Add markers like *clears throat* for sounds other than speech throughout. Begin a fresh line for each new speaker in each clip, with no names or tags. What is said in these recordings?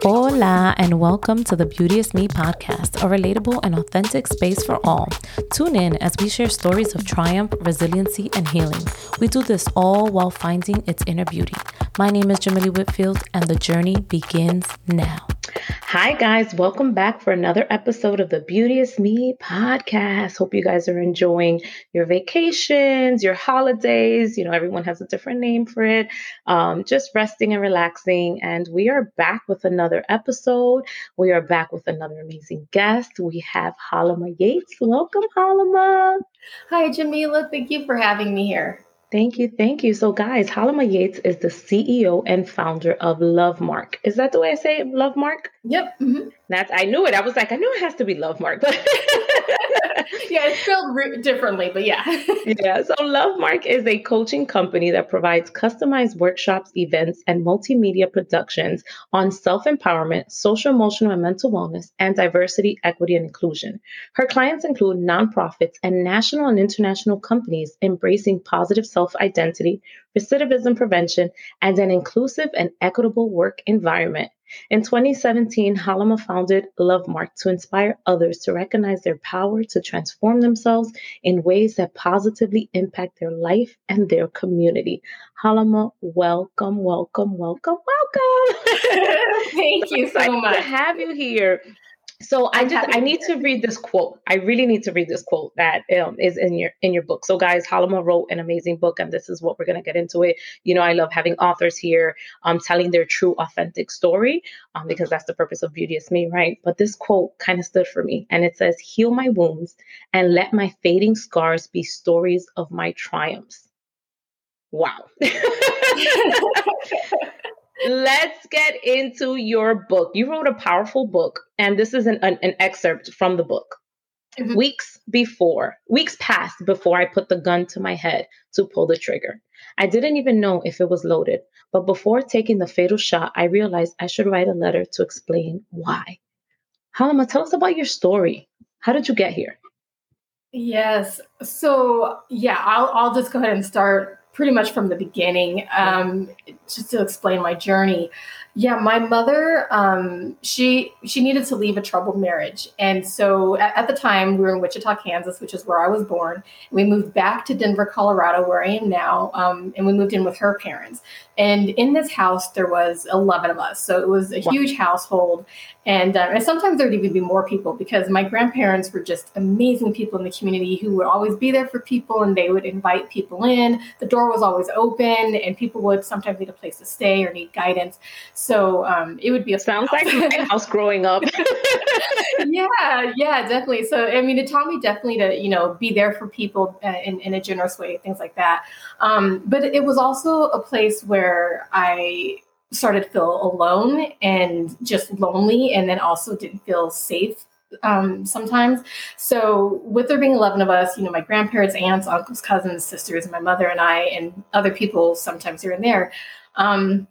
Hola, and welcome to the Beauteous Me podcast, a relatable and authentic space for all. Tune in as we share stories of triumph, resiliency, and healing. We do this all while finding its inner beauty. My name is Jamila Whitfield, and the journey begins now. Hi, guys. Welcome back for another episode of the Beauteous Me podcast. Hope you guys are enjoying your vacations, your holidays. You know, everyone has a different name for it. Um, just resting and relaxing. And we are back with another episode. We are back with another amazing guest. We have Halima Yates. Welcome, Halima.
Hi, Jamila. Thank you for having me here.
Thank you. Thank you. So, guys, Halima Yates is the CEO and founder of Lovemark. Is that the way I say it? Lovemark?
Yep. Mm-hmm.
That's, I knew it. I was like, I knew it has to be Lovemark. *laughs* *laughs*
yeah, it's spelled re- differently, but yeah. *laughs*
yeah. So Lovemark is a coaching company that provides customized workshops, events, and multimedia productions on self-empowerment, social, emotional, and mental wellness, and diversity, equity, and inclusion. Her clients include nonprofits and national and international companies embracing positive self-identity, recidivism prevention, and an inclusive and equitable work environment. In 2017, Halima founded Lovemark to inspire others to recognize their power to transform themselves in ways that positively impact their life and their community. Halima, welcome, welcome, welcome, welcome. *laughs*
Thank you so *laughs* much.
To have you here. So I just I need to read this quote. I really need to read this quote that um, is in your in your book. So guys, Halima wrote an amazing book, and this is what we're gonna get into it. You know, I love having authors here um, telling their true, authentic story um, because that's the purpose of Beauteous Me, right? But this quote kind of stood for me, and it says, "Heal my wounds and let my fading scars be stories of my triumphs." Wow. *laughs* *laughs* *laughs* let's get into your book. You wrote a powerful book, and this is an, an, an excerpt from the book. Mm-hmm. Weeks before, weeks passed before I put the gun to my head to pull the trigger. I didn't even know if it was loaded, but before taking the fatal shot, I realized I should write a letter to explain why. Halima, tell us about your story. How did you get here?
Yes. So, yeah, I'll, I'll just go ahead and start pretty much from the beginning, um, just to explain my journey. Yeah, my mother, um, she she needed to leave a troubled marriage, and so at, at, the time we were in Wichita, Kansas, which is where I was born. We moved back to Denver, Colorado, where I am now, um, and we moved in with her parents. And in this house, there was eleven of us, so it was a wow. huge household. And, uh, and sometimes there would even be more people because my grandparents were just amazing people in the community who would always be there for people, and they would invite people in. The door was always open, and people would sometimes need a place to stay or need guidance. So um, it would be a
sounds like *laughs* my house growing up. *laughs*
yeah, yeah, definitely. So I mean, it taught me definitely to you know be there for people uh, in, in a generous way, things like that. Um, but it was also a place where I started to feel alone and just lonely, and then also didn't feel safe um, sometimes. So, with there being 11 of us, you know, my grandparents, aunts, uncles, cousins, sisters, my mother, and I, and other people sometimes here and there, um,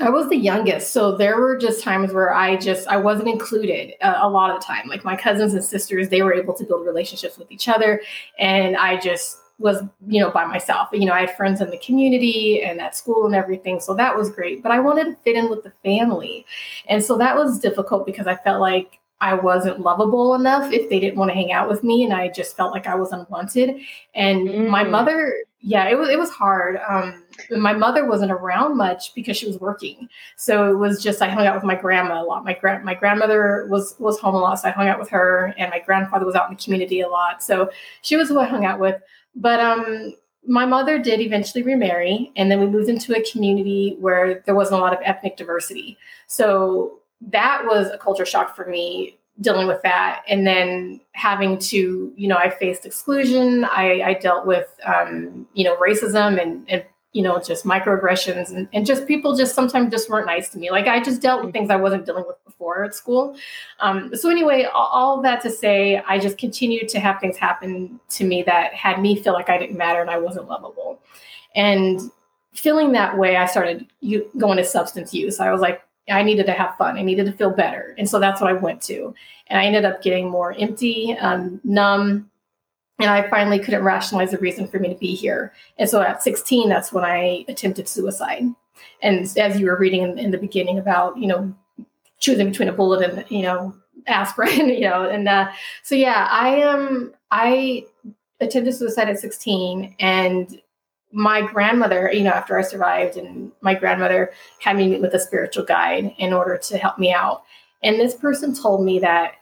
I was the youngest, so there were just times where I just I wasn't included uh, a lot of the time. Like my cousins and sisters, they were able to build relationships with each other, and I just was you know by myself. You know, I had friends in the community and at school and everything, so that was great. But I wanted to fit in with the family, and so that was difficult because I felt like I wasn't lovable enough if they didn't want to hang out with me, and I just felt like I was unwanted. And mm. my mother, yeah, it was it was hard. Um, my mother wasn't around much because she was working, so it was just I hung out with my grandma a lot. My grand my grandmother was was home a lot, so I hung out with her, and my grandfather was out in the community a lot, so she was who I hung out with. But um, my mother did eventually remarry, and then we moved into a community where there wasn't a lot of ethnic diversity. So that was a culture shock for me dealing with that and then having to you know i faced exclusion i, I dealt with um, you know racism and, and you know just microaggressions and, and just people just sometimes just weren't nice to me like i just dealt with things i wasn't dealing with before at school um, so anyway all, all that to say i just continued to have things happen to me that had me feel like i didn't matter and i wasn't lovable and feeling that way i started going to substance use i was like I needed to have fun. I needed to feel better. And so that's what I went to. And I ended up getting more empty, um, numb. And I finally couldn't rationalize the reason for me to be here. And so at 16, that's when I attempted suicide. And as you were reading in, in the beginning about, you know, choosing between a bullet and you know aspirin, *laughs* you know, and uh, so yeah, I am. Um, I attempted suicide at 16, and my grandmother, you know, after I survived, and my grandmother had me meet with a spiritual guide in order to help me out. And this person told me that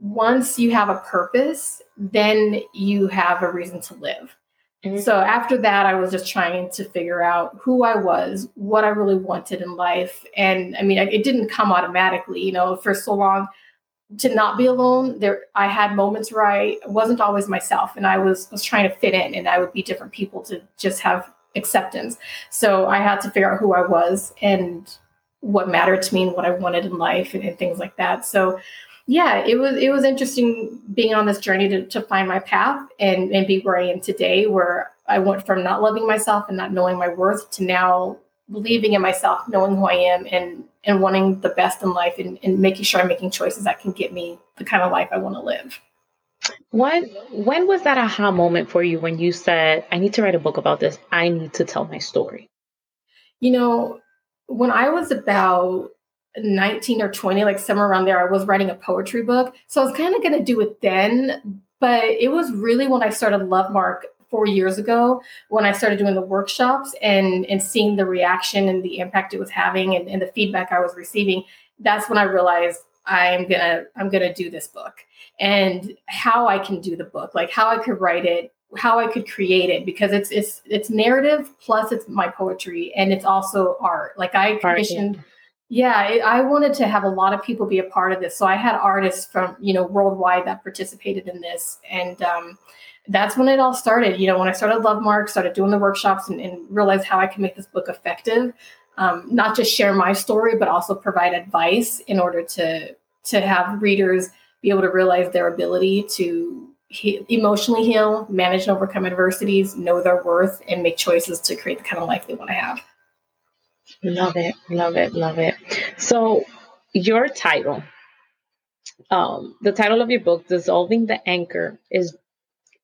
once you have a purpose, then you have a reason to live. Mm-hmm. So after that, I was just trying to figure out who I was, what I really wanted in life. And I mean, it didn't come automatically, you know, for so long to not be alone there i had moments where i wasn't always myself and i was was trying to fit in and i would be different people to just have acceptance so i had to figure out who i was and what mattered to me and what i wanted in life and, and things like that so yeah it was it was interesting being on this journey to, to find my path and and be where i am today where i went from not loving myself and not knowing my worth to now believing in myself knowing who i am and and wanting the best in life and, and making sure I'm making choices that can get me the kind of life I want to live.
When when was that aha moment for you when you said, I need to write a book about this. I need to tell my story?
You know, when I was about 19 or 20, like somewhere around there, I was writing a poetry book. So I was kind of going to do it then. But it was really when I started Love Mark four years ago when I started doing the workshops and and seeing the reaction and the impact it was having and, and the feedback I was receiving, that's when I realized I'm gonna I'm gonna do this book and how I can do the book, like how I could write it, how I could create it, because it's it's it's narrative plus it's my poetry and it's also art. Like I commissioned. Yeah, I wanted to have a lot of people be a part of this, so I had artists from you know worldwide that participated in this, and um, that's when it all started. You know, when I started Love Mark, started doing the workshops and, and realized how I can make this book effective. Um, not just share my story, but also provide advice in order to to have readers be able to realize their ability to he- emotionally heal, manage and overcome adversities, know their worth, and make choices to create the kind of life they want to have.
Love it, love it, love it. So, your title, um, the title of your book, "Dissolving the Anchor," is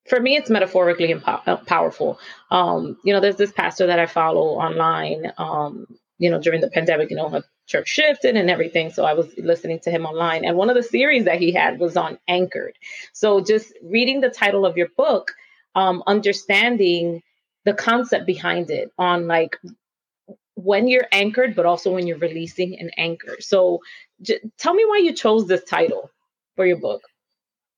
for me, it's metaphorically empow- uh, powerful. Um, you know, there's this pastor that I follow online. Um, you know, during the pandemic, you know, her church shifted and everything. So I was listening to him online. And one of the series that he had was on Anchored. So just reading the title of your book, um, understanding the concept behind it on like when you're anchored, but also when you're releasing an anchor. So j- tell me why you chose this title for your book.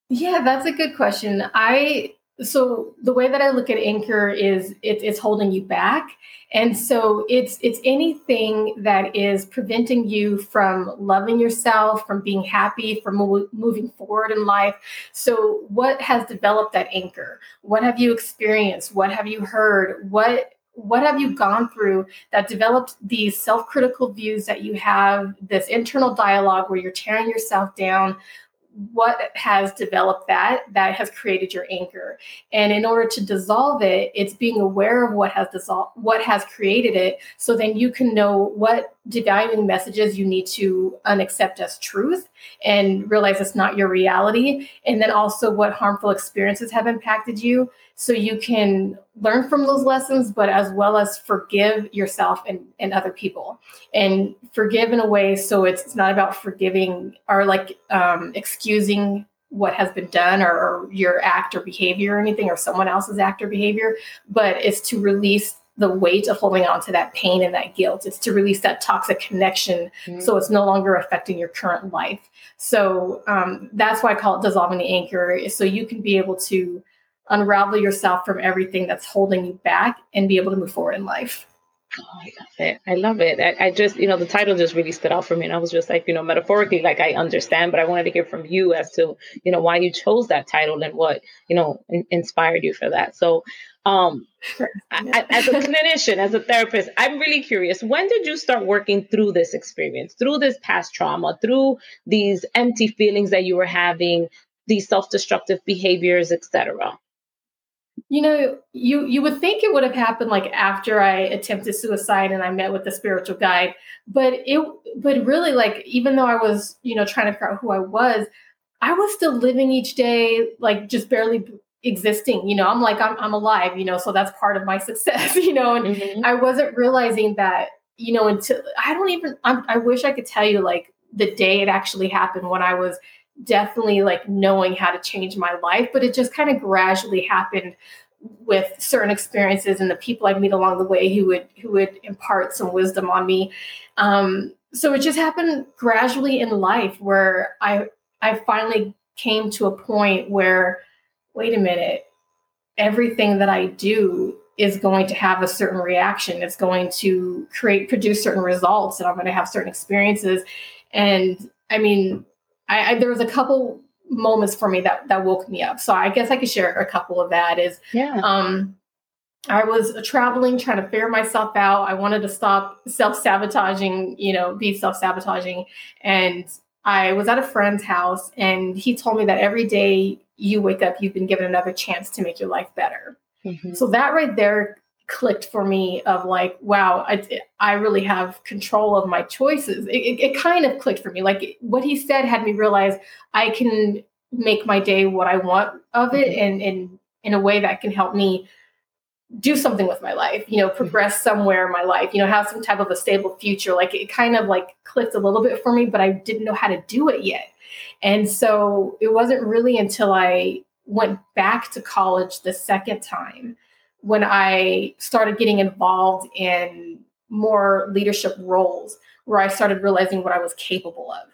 Yeah, that's a good question. I so the way that I look at anchor is it, it's holding you back, and so it's it's anything that is preventing you from loving yourself, from being happy, from mo- moving forward in life. So what has developed that anchor? What have you experienced? What have you heard? What what have you gone through that developed these self-critical views that you have this internal dialogue where you're tearing yourself down? What has developed that that has created your anchor and in order to dissolve it it's being aware of what has dissolved what has created it so then you can know what devaluing messages you need to unaccept as truth and realize it's not your reality. And then also what harmful experiences have impacted you so you can learn from those lessons but as well as forgive yourself and, and other people and forgive in a way so it's, it's not about forgiving or like um, excusing what has been done or, or your act or behavior or anything or someone else's act or behavior but it's to release the weight of holding on to that pain and that guilt. It's to release that toxic connection mm-hmm. so it's no longer affecting your current life. So um, that's why I call it dissolving the anchor, so you can be able to unravel yourself from everything that's holding you back and be able to move forward in life.
Oh, I love it. I love it. I, I, just, you know, the title just really stood out for me. And I was just like, you know, metaphorically, like I understand, but I wanted to hear from you as to, you know, why you chose that title and what, you know, in, inspired you for that. So, um, I, as a *laughs* clinician, as a therapist, I'm really curious. When did you start working through this experience, through this past trauma, through these empty feelings that you were having, these self-destructive behaviors, etc.?
You know, you you would think it would have happened like after I attempted suicide and I met with the spiritual guide, but it but really like even though I was, you know, trying to figure out who I was, I was still living each day like just barely existing, you know. I'm like I'm I'm alive, you know, so that's part of my success, *laughs* you know, and mm-hmm. I wasn't realizing that, you know, until I don't even I'm, I wish I could tell you like the day it actually happened when I was definitely like knowing how to change my life, but it just kind of gradually happened with certain experiences and the people I meet along the way who would who would impart some wisdom on me. Um, so it just happened gradually in life where I I finally came to a point where wait a minute, everything that I do is going to have a certain reaction. It's going to create produce certain results, and I'm going to have certain experiences. And I mean, I, I there was a couple moments for me that that woke me up. So I guess I could share a couple of that. Is
yeah.
Um, I was traveling, trying to figure myself out. I wanted to stop self sabotaging, you know, be self sabotaging. And I was at a friend's house, and he told me that every day you wake up, you've been given another chance to make your life better. Mm-hmm. So that right there clicked for me of like, wow, I, I really have control of my choices. It, it, it kind of clicked for me. Like what he said had me realize I can make my day what I want of it mm-hmm. and, and in a way that can help me do something with my life, you know, mm-hmm. progress somewhere in my life, you know, have some type of a stable future. Like it kind of like clicked a little bit for me, but I didn't know how to do it yet. And so it wasn't really until I went back to college the second time when I started getting involved in more leadership roles where I started realizing what I was capable of.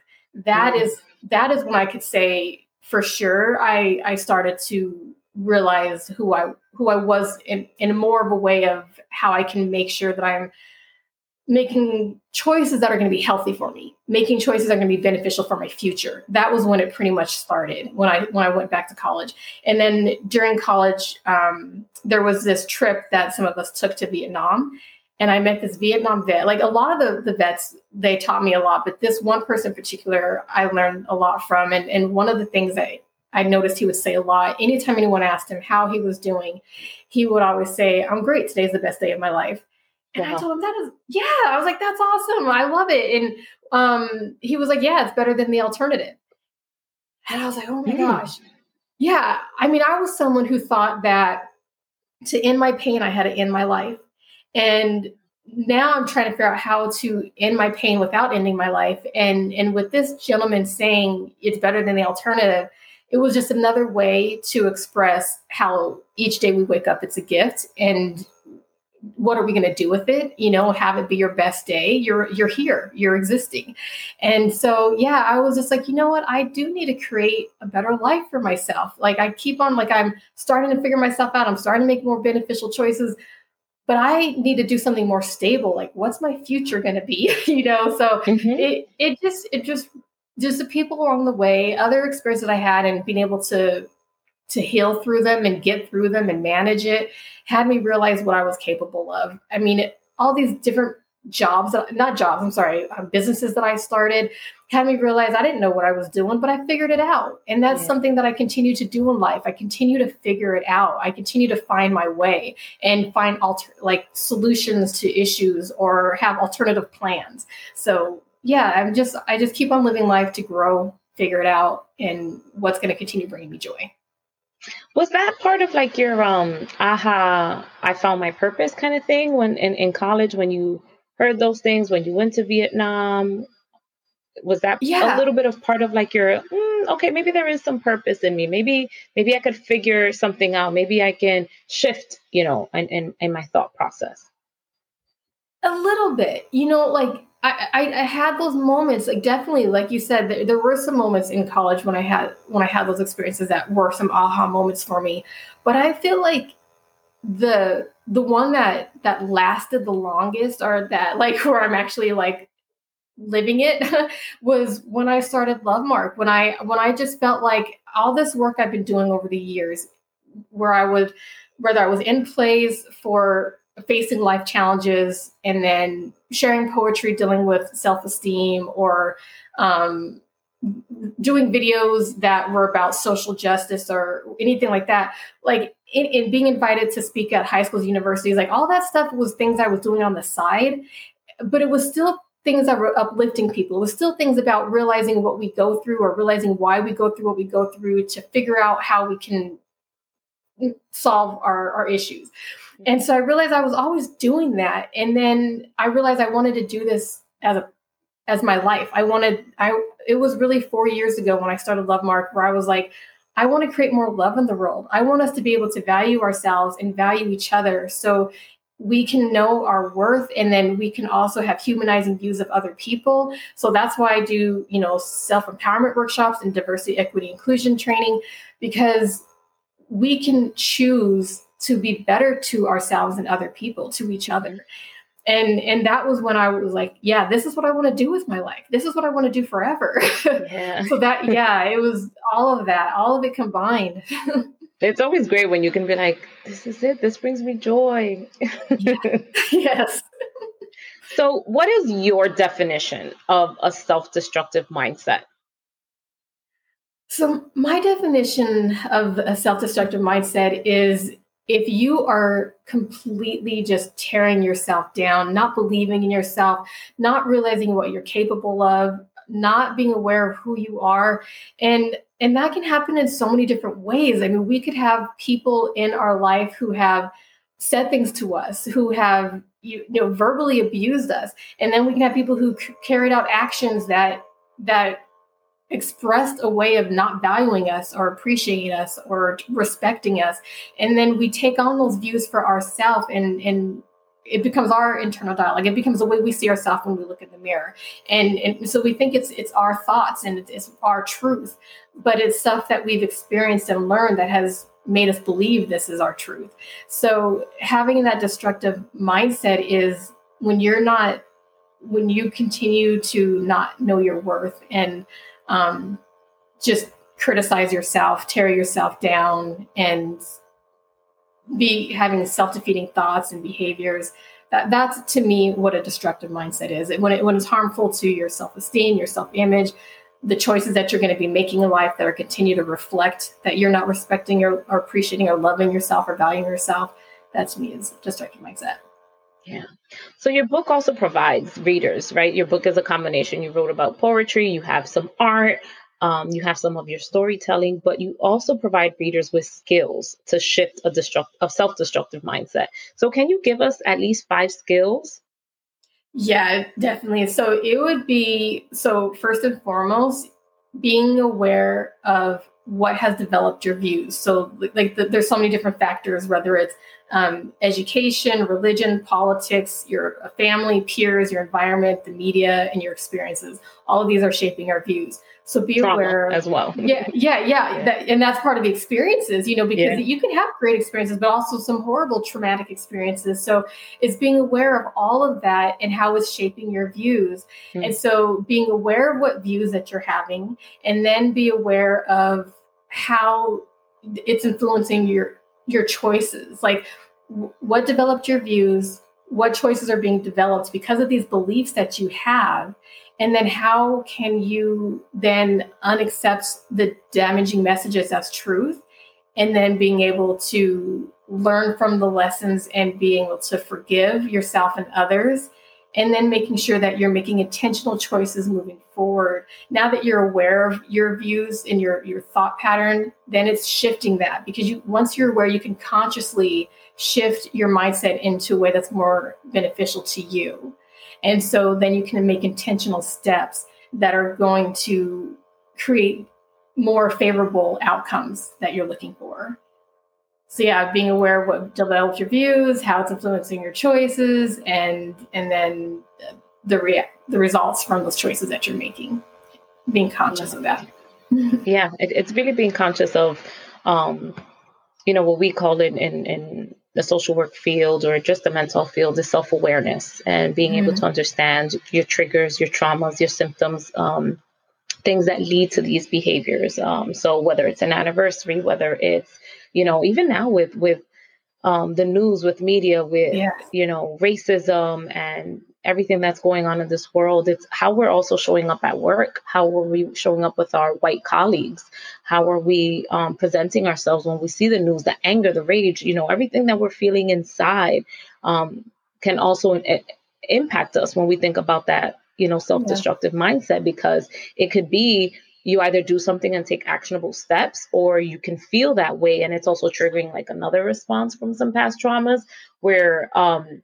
That mm-hmm. is that is when I could say for sure I I started to realize who I who I was in, in more of a way of how I can make sure that I'm making choices that are going to be healthy for me making choices that are going to be beneficial for my future. That was when it pretty much started when i when i went back to college. And then during college um, there was this trip that some of us took to vietnam and i met this vietnam vet. Like a lot of the, the vets they taught me a lot but this one person in particular i learned a lot from. And, and one of the things that i noticed he would say a lot anytime anyone asked him how he was doing he would always say i'm great. Today's the best day of my life and wow. I told him that is yeah. I was like, that's awesome. I love it. And um, he was like, yeah, it's better than the alternative. And I was like, oh my mm. gosh. Yeah. I mean, I was someone who thought that to end my pain, I had to end my life. And now I'm trying to figure out how to end my pain without ending my life. And and with this gentleman saying it's better than the alternative, it was just another way to express how each day we wake up, it's a gift. And what are we going to do with it? You know have it be your best day. You're you're here. You're existing. And so yeah i was just like you know what? I do need to create a better life for myself. Like i keep on like i'm starting to figure myself out. I'm starting to make more beneficial choices but i need to do something more stable. Like what's my future going to be? *laughs* You know so mm-hmm. it it just it just just the people along the way other experiences that i had and being able to to heal through them and get through them and manage it had me realize what I was capable of. I mean, it, all these different jobs, not jobs, I'm sorry, um, businesses that I started had me realize I didn't know what I was doing, but I figured it out. And that's yeah. something that I continue to do in life. I continue to figure it out. I continue to find my way and find alter like solutions to issues or have alternative plans. So yeah, I'm just I just keep on living life to grow, figure it out, and what's going to continue bringing me joy.
Was that part of like your um aha I found my purpose kind of thing when in, in college when you heard those things when you went to Vietnam? Was that yeah. a little bit of part of like your mm, okay maybe there is some purpose in me maybe maybe I could figure something out maybe I can shift you know in, in, in my thought process.
A little bit, you know, like I, I, had those moments, like definitely, like you said, there, there, were some moments in college when I had when I had those experiences that were some aha moments for me. But I feel like the the one that that lasted the longest, or that like *laughs* where I'm actually like living it, *laughs* was when I started Love Mark. When I when I just felt like all this work I've been doing over the years, where I would whether I was in plays for facing life challenges and then sharing poetry dealing with self-esteem or um, doing videos that were about social justice or anything like that. Like in, in, being invited to speak at high schools universities like all that stuff was things i was doing on the side but it was still things that were uplifting people. It was still things about realizing what we go through or realizing why we go through what we go through to figure out how we can solve our, our issues mm-hmm. and so I realized I was always doing that. And then I realized I wanted to do this as a as my life. I wanted I it was really 4 years ago when I started Love Mark where I was like I want to create more love in the world. I want us to be able to value ourselves and value each other. So we can know our worth and then we can also have humanizing views of other people. So that's why I do, you know, self-empowerment workshops and diversity, equity, inclusion training because we can choose to be better to ourselves and other people, to each mm-hmm. other. And and that was when I was like, yeah, this is what I want to do with my life. This is what I want to do forever. *laughs* Yeah. so that yeah, it was all of that, all of it combined. *laughs*
it's always great when you can be like, this is it. This brings me joy. *laughs*
yes.
So, what is your definition of a self destructive mindset?
So, my definition of a self destructive mindset is if you are completely just tearing yourself down, not believing in yourself, not realizing what you're capable of, not being aware of who you are, and and that can happen in so many different ways. I mean, we could have people in our life who have said things to us, who have you, you know verbally abused us, and then we can have people who c- carried out actions that that expressed a way of not valuing us or appreciating us or respecting us. And then we take on those views for ourselves and and it becomes our internal dialogue. It becomes the way we see ourselves when we look in the mirror. And, and so we think it's it's our thoughts and it's our truth but it's stuff that we've experienced and learned that has made us believe this is our truth. So having that destructive mindset is when you're not when you continue to not know your worth and um, just criticize yourself, tear yourself down, and be having self-defeating thoughts and behaviors. That that's to me what a destructive mindset is. When it when it's harmful to your self-esteem, your self-image, the choices that you're going to be making in life that are continue to reflect that you're not respecting or, or appreciating or loving yourself or valuing yourself. That to me is destructive mindset.
Yeah. So your book also provides readers, right? Your book is a combination. You wrote about poetry, you have some art, um, you have some of your storytelling, but you also provide readers with skills to shift a destruct a self-destructive mindset. So can you give us at least five skills?
Yeah, definitely. So it would be so first and foremost, being aware of what has developed your views. So like the, there's so many different factors, whether it's um, education, religion, politics, your family, peers, your environment, the media, and your experiences. All of these are shaping our views. So be Trauma aware
as well. *laughs*
Yeah, yeah, yeah. yeah. That, and that's part of the experiences, you know, because yeah. you can have great experiences, but also some horrible traumatic experiences. So it's being aware of all of that and how it's shaping your views. Mm-hmm. And so being aware of what views that you're having, and then be aware of how it's influencing your your choices. Like what developed your views what choices are being developed because of these beliefs that you have and then how can you then unaccept the damaging messages as truth and then being able to learn from the lessons and being able to forgive yourself and others and then making sure that you're making intentional choices moving forward. Now that you're aware of your views and your your thought pattern then it's shifting that because you once you're aware you can consciously shift your mindset into a way that's more beneficial to you. And so then you can make intentional steps that are going to create more favorable outcomes that you're looking for so yeah being aware of what develops your views how it's influencing your choices and and then the rea- the results from those choices that you're making being conscious of that *laughs*
yeah it, it's really being conscious of um you know what we call it in in the social work field or just the mental field is self-awareness and being mm-hmm. able to understand your triggers your traumas your symptoms um things that lead to these behaviors um so whether it's an anniversary whether it's you know even now with with um, the news with media with yes. you know racism and everything that's going on in this world it's how we're also showing up at work how are we showing up with our white colleagues how are we um, presenting ourselves when we see the news the anger the rage you know everything that we're feeling inside um, can also I- impact us when we think about that you know self-destructive yeah. mindset because it could be you either do something and take actionable steps or you can feel that way. And it's also triggering like another response from some past traumas where um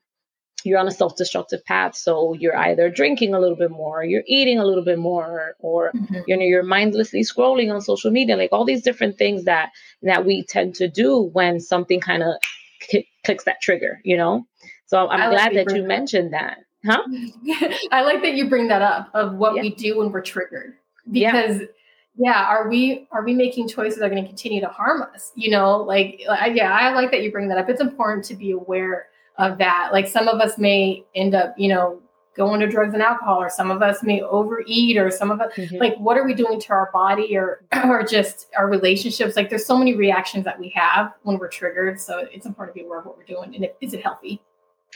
you're on a self-destructive path. So you're either drinking a little bit more you're eating a little bit more or mm-hmm. you know you're mindlessly scrolling on social media like all these different things that that we tend to do when something kind of k- clicks that trigger you know? So i'm glad that you mentioned that. Huh? *laughs*
I like that you bring that up of what yeah. we do when we're triggered because yeah yeah are we are we making choices that are going to continue to harm us you know like yeah i like that you bring that up it's important to be aware of that. Like some of us may end up, you know, going to drugs and alcohol, or some of us may overeat, or some of us mm-hmm. like what are we doing to our body or *clears throat* or just our relationships? Like there's so many reactions that we have when we're triggered. So it's important to be aware of what we're doing and is it healthy?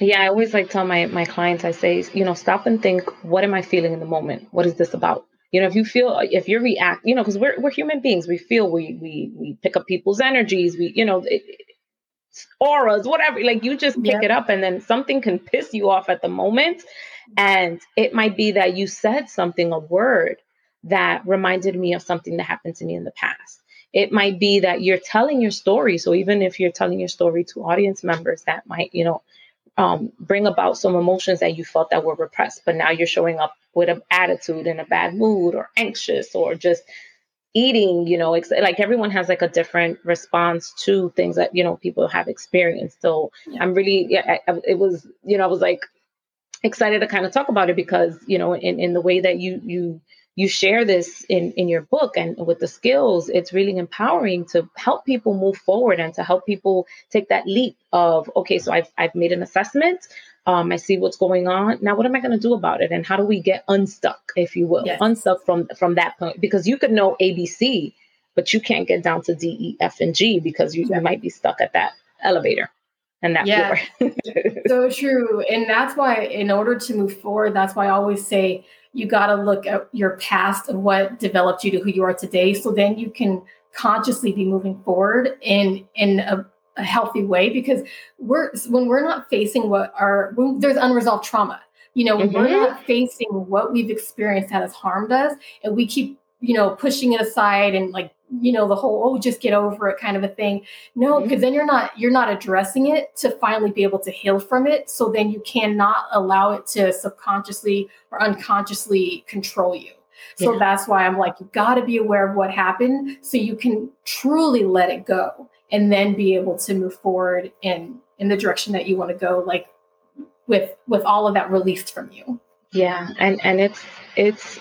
Yeah, I always like tell my my clients, I say, you know, stop and think, what am I feeling in the moment? What is this about? You know, if you feel uh, if you're react, you know, because we're we're human beings, we feel we we we pick up people's energies, we you know, it, auras, whatever. Like you just pick it up and then something can piss you off at the moment. And it might be that you said something, a word that reminded me of something that happened to me in the past. It might be that you're telling your story. So even if you're telling your story to audience members, that might, you know, um, bring about some emotions that you felt that were repressed, but now you're showing up with an attitude in a bad mood or anxious or just eating you know ex- like everyone has like a different response to things that you know people have experienced so yeah. i'm really yeah I, it was you know i was like excited to kind of talk about it because you know in, in the way that you you you share this in in your book and with the skills it's really empowering to help people move forward and to help people take that leap of okay so i've i've made an assessment um, I see what's going on. Now, what am I going to do about it? And how do we get unstuck, if you will, yes. unstuck from from that point? Because you could know ABC, but you can't get down to D, E, F, and G because you, yeah. you might be stuck at that elevator and that yeah. *laughs*
so true, and that's why, in order to move forward, that's why I always say you got to look at your past and what developed you to who you are today, so then you can consciously be moving forward in in a a healthy way because we're when we're not facing what our when there's unresolved trauma you know mm-hmm. we're not facing what we've experienced that has harmed us and we keep you know pushing it aside and like you know the whole oh just get over it kind of a thing no because mm-hmm. then you're not you're not addressing it to finally be able to heal from it so then you cannot allow it to subconsciously or unconsciously control you so yeah. that's why i'm like you got to be aware of what happened so you can truly let it go and then be able to move forward in in the direction that you want to go like with with all of that released from you
yeah and and it's it's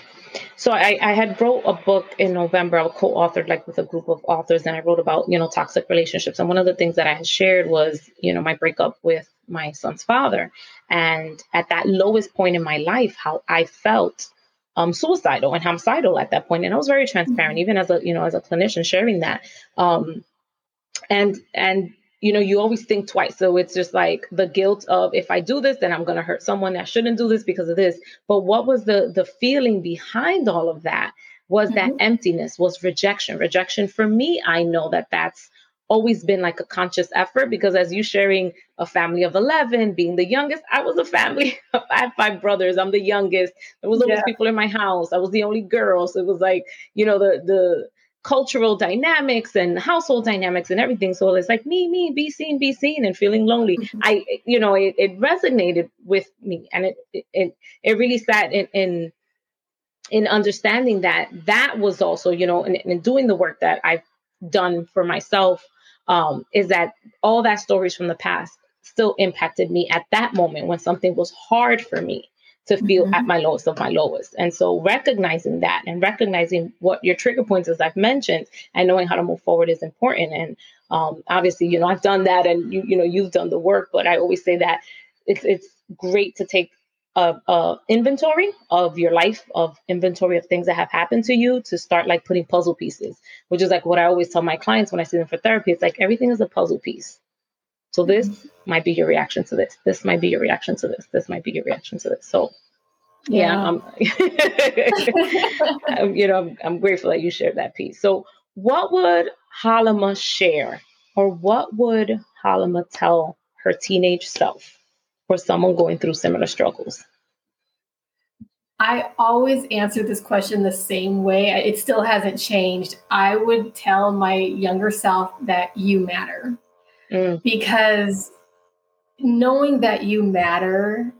so I, I had wrote a book in November. I co-authored like with a group of authors, and I wrote about you know toxic relationships. And one of the things that I had shared was you know my breakup with my son's father, and at that lowest point in my life, how I felt um, suicidal and homicidal at that point. And I was very transparent, mm-hmm. even as a you know as a clinician sharing that. Um, and and you know you always think twice. So it's just like the guilt of if i do this then i'm going to hurt someone that shouldn't do this because of this. But what was the the feeling behind all of that was mm-hmm. that emptiness was rejection. Rejection for me i know that that's always been like a conscious effort because as you sharing a family of 11 being the youngest i was a family *laughs* of i have five brothers. I'm the youngest. There was always yeah. people in my house. I was the only girl. So it was like you know the the cultural dynamics and household dynamics and everything. So it's like me, me, be seen, be seen, and feeling lonely. Mm-hmm. I, you know, it, it, resonated with me, and it it it really sat in in in understanding that that was also, you know, in, in doing the work that I've done for myself, um, is that all that stories from the past still impacted me at that moment when something was hard for me to feel mm-hmm. at my lowest of my lowest. And so recognizing that and recognizing what your trigger points, as I've mentioned, and knowing how to move forward is important. And um, obviously, you know, I've done that and you, you know, you've done the work, but I always say that it's, it's great to take a, a, inventory of your life, of inventory of things that have happened to you to start like putting puzzle pieces, which is like what I always tell my clients when I see them for therapy. It's like everything is a puzzle piece. So this mm-hmm. might be your reaction to this. This might be your reaction to this. This might be your reaction to this. So yeah, yeah *laughs* I'm, you know, I'm, I'm grateful that you shared that piece. So what would Halima share or what would Halima tell her teenage self or someone going through similar struggles?
I always answer this question the same way. It still hasn't changed. I would tell my younger self that you matter mm. because knowing that you matter,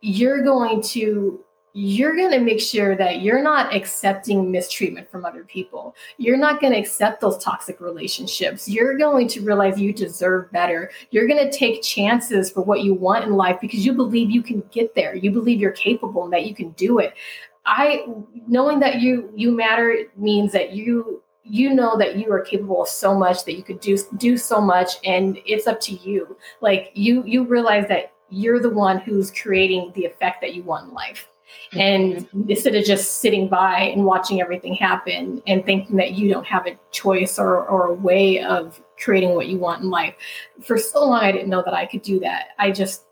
you're going to you're going to make sure that you're not accepting mistreatment from other people. You're not going to accept those toxic relationships. You're going to realize you deserve better. You're going to take chances for what you want in life because you believe you can get there. You believe you're capable and that you can do it. I knowing that you you matter means that you you know that you are capable of so much that you could do do so much and it's up to you. Like you you realize that you're the one who's creating the effect that you want in life and mm-hmm. instead of just sitting by and watching everything happen and thinking that you don't have a choice or, or a way of creating what you want in life for so long i didn't know that i could do that i just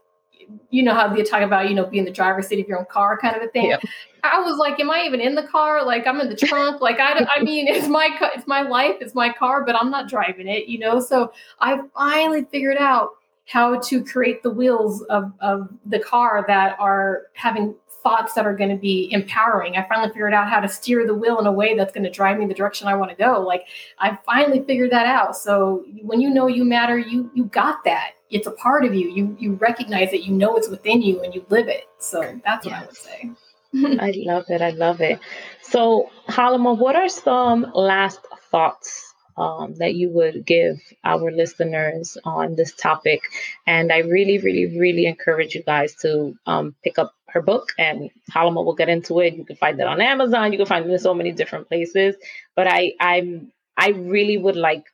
you know how they talk about you know being the driver's seat of your own car kind of a thing yep. i was like am i even in the car like i'm in the trunk like i i *laughs* mean it's my it's my life it's my car but i'm not driving it you know so i finally figured out how to create the wheels of, of the car that are having thoughts that are going to be empowering. I finally figured out how to steer the wheel in a way that's going to drive me the direction I want to go. Like I finally figured that out. So when you know you matter, you you got that. It's a part of you. You you recognize it. You know it's within you, and you live it. So that's what. I would say. *laughs*
I love it. I love it. So Halima, what are some last thoughts um, that you would give our listeners on this topic. And I really, really, really encourage you guys to um, pick up her book and Halima will get into it. You can find it on Amazon. You can find it in so many different places. But I, I'm, I really would like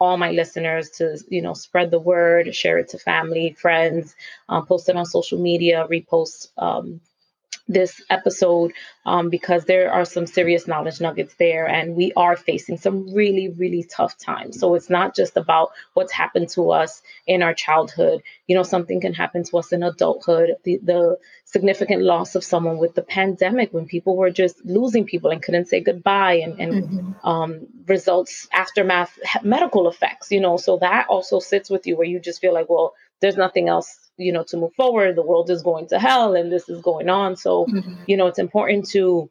all my listeners to you know spread the word share it to family friends um, post it on social media repost um, this episode um, because there are some serious knowledge nuggets there and we are facing some really really tough times. So it's not just about what's happened to us in our childhood. You know something can happen to us in adulthood. The, the significant loss of someone with the pandemic when people were just losing people and couldn't say goodbye and, and mm-hmm. um, results aftermath medical effects you know. So that also sits with you where you just feel like well there's nothing else you know to move forward. The world is going to hell and this is going on. So mm-hmm. you know it's important to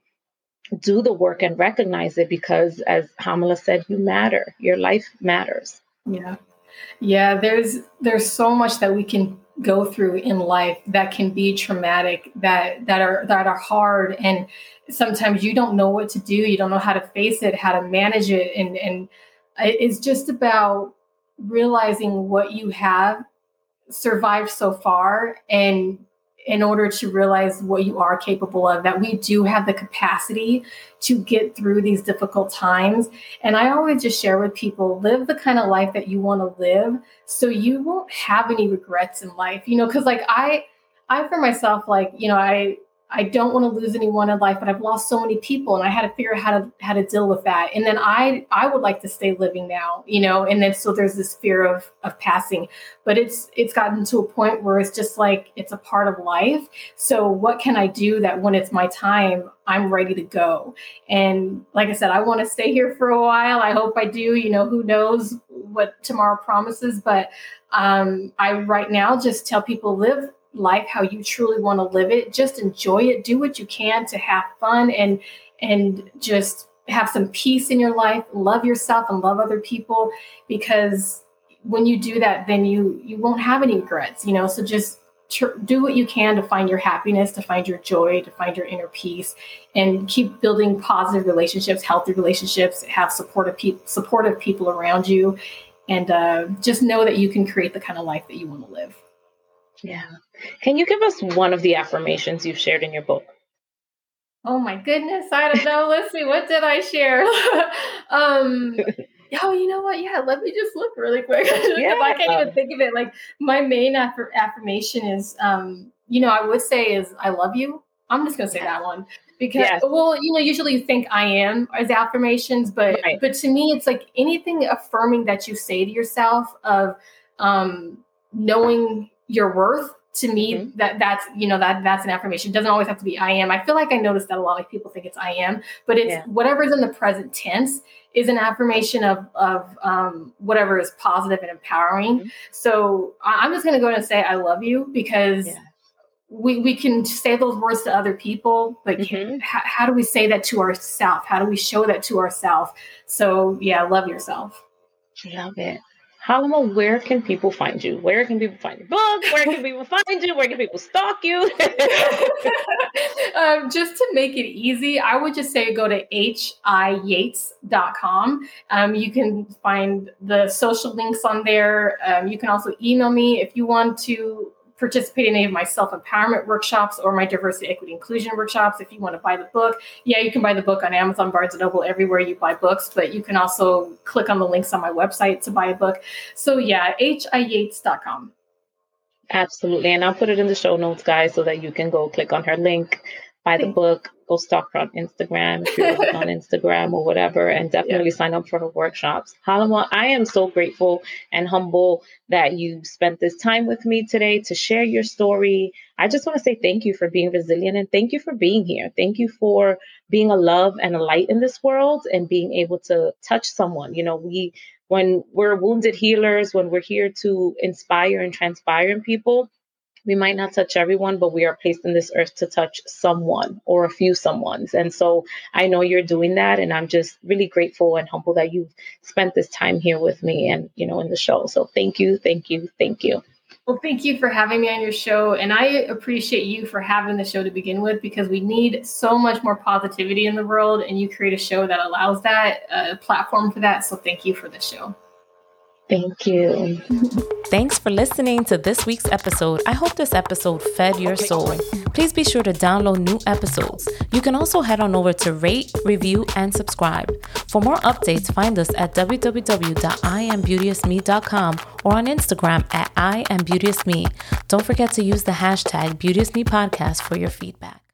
do the work and recognize it because as Hamila said you matter. Your life matters.
Yeah. Yeah there's there's so much that we can go through in life that can be traumatic that that are that are hard. And sometimes you don't know what to do. You don't know how to face it how to manage it. And and it's just about realizing what you have survived so far and in order to realize what you are capable of that we do have the capacity to get through these difficult times. And i always just share with people live the kind of life that you want to live so you won't have any regrets in life you know because like i i for myself like you know i I don't want to lose anyone in life, but I've lost so many people and I had to figure out how to how to deal with that. And then I I would like to stay living now, you know, and then so there's this fear of of passing. But it's it's gotten to a point where it's just like it's a part of life. So what can I do that when it's my time, I'm ready to go. And like I said, I want to stay here for a while. I hope I do, you know, who knows what tomorrow promises, but um I right now just tell people live life how you truly want to live it just enjoy it do what you can to have fun and and just have some peace in your life love yourself and love other people because when you do that then you you won't have any regrets you know? So just tr- do what you can to find your happiness to find your joy to find your inner peace and keep building positive relationships healthy relationships have supportive people supportive people around you and uh, just know that you can create the kind of life that you want to live
yeah. Can you give us one of the affirmations you've shared in your book?
Oh my goodness, I don't know. Let's see, what did I share? *laughs* um *laughs* Oh, you know what? Yeah, let me just look really quick. *laughs* yeah. I can't even think of it. Like my main aff- affirmation is, um, you know, I would say is I love you. I'm just gonna say that one because, yes. well, you know, usually you think I am as affirmations, but right. but to me, it's like anything affirming that you say to yourself of um, knowing your worth to me mm-hmm. that that's you know that that's an affirmation it doesn't always have to be i am i feel like i noticed that a lot of people think it's i am but it's yeah. whatever's in the present tense is an affirmation of of um, whatever is positive and empowering mm-hmm. so i'm just going to go and say i love you because yeah. we we can say those words to other people but mm-hmm. how, how do we say that to ourselves how do we show that to ourselves so yeah love yourself
love it Halima, where can people find you? Where can people find your book? Where can people find you? Where can people stalk you? *laughs*
um, just to make it easy, I would just say go to hiyates.com. Um, you can find the social links on there. Um, you can also email me if you want to participate in any of my self empowerment workshops or my diversity, equity, inclusion workshops. If you want to buy the book, yeah, you can buy the book on Amazon, Barnes and Noble, everywhere you buy books, but you can also click on the links on my website to buy a book. So, yeah, hiyates.com.
Absolutely. And I'll put it in the show notes, guys, so that you can go click on her link, buy the book, go stalk her on Instagram if you're on *laughs* Instagram or whatever, and definitely yeah. sign up for her workshops. Halima, I am so grateful and humble that you spent this time with me today to share your story. I just want to say thank you for being resilient and thank you for being here. Thank you for being a love and a light in this world and being able to touch someone. You know, we when we're wounded healers, when we're here to inspire and transpire in people, we might not touch everyone, but we are placed in this earth to touch someone or a few someones. And so I know you're doing that. And I'm just really grateful and humble that you've spent this time here with me and, you know, in the show. So thank you, thank you, thank you.
Well, thank you for having me on your show. And I appreciate you for having the show to begin with because we need so much more positivity in the world. And you create a show that allows that, a platform for that. So thank you for the show.
Thank you.
Thanks for listening to this week's episode. I hope this episode fed your soul. Please be sure to download new episodes. You can also head on over to rate, review, and subscribe. For more updates, find us at www.iambeauteousme.com or on Instagram at iambeauteousme. Don't forget to use the hashtag BeauteousMePodcast for your feedback.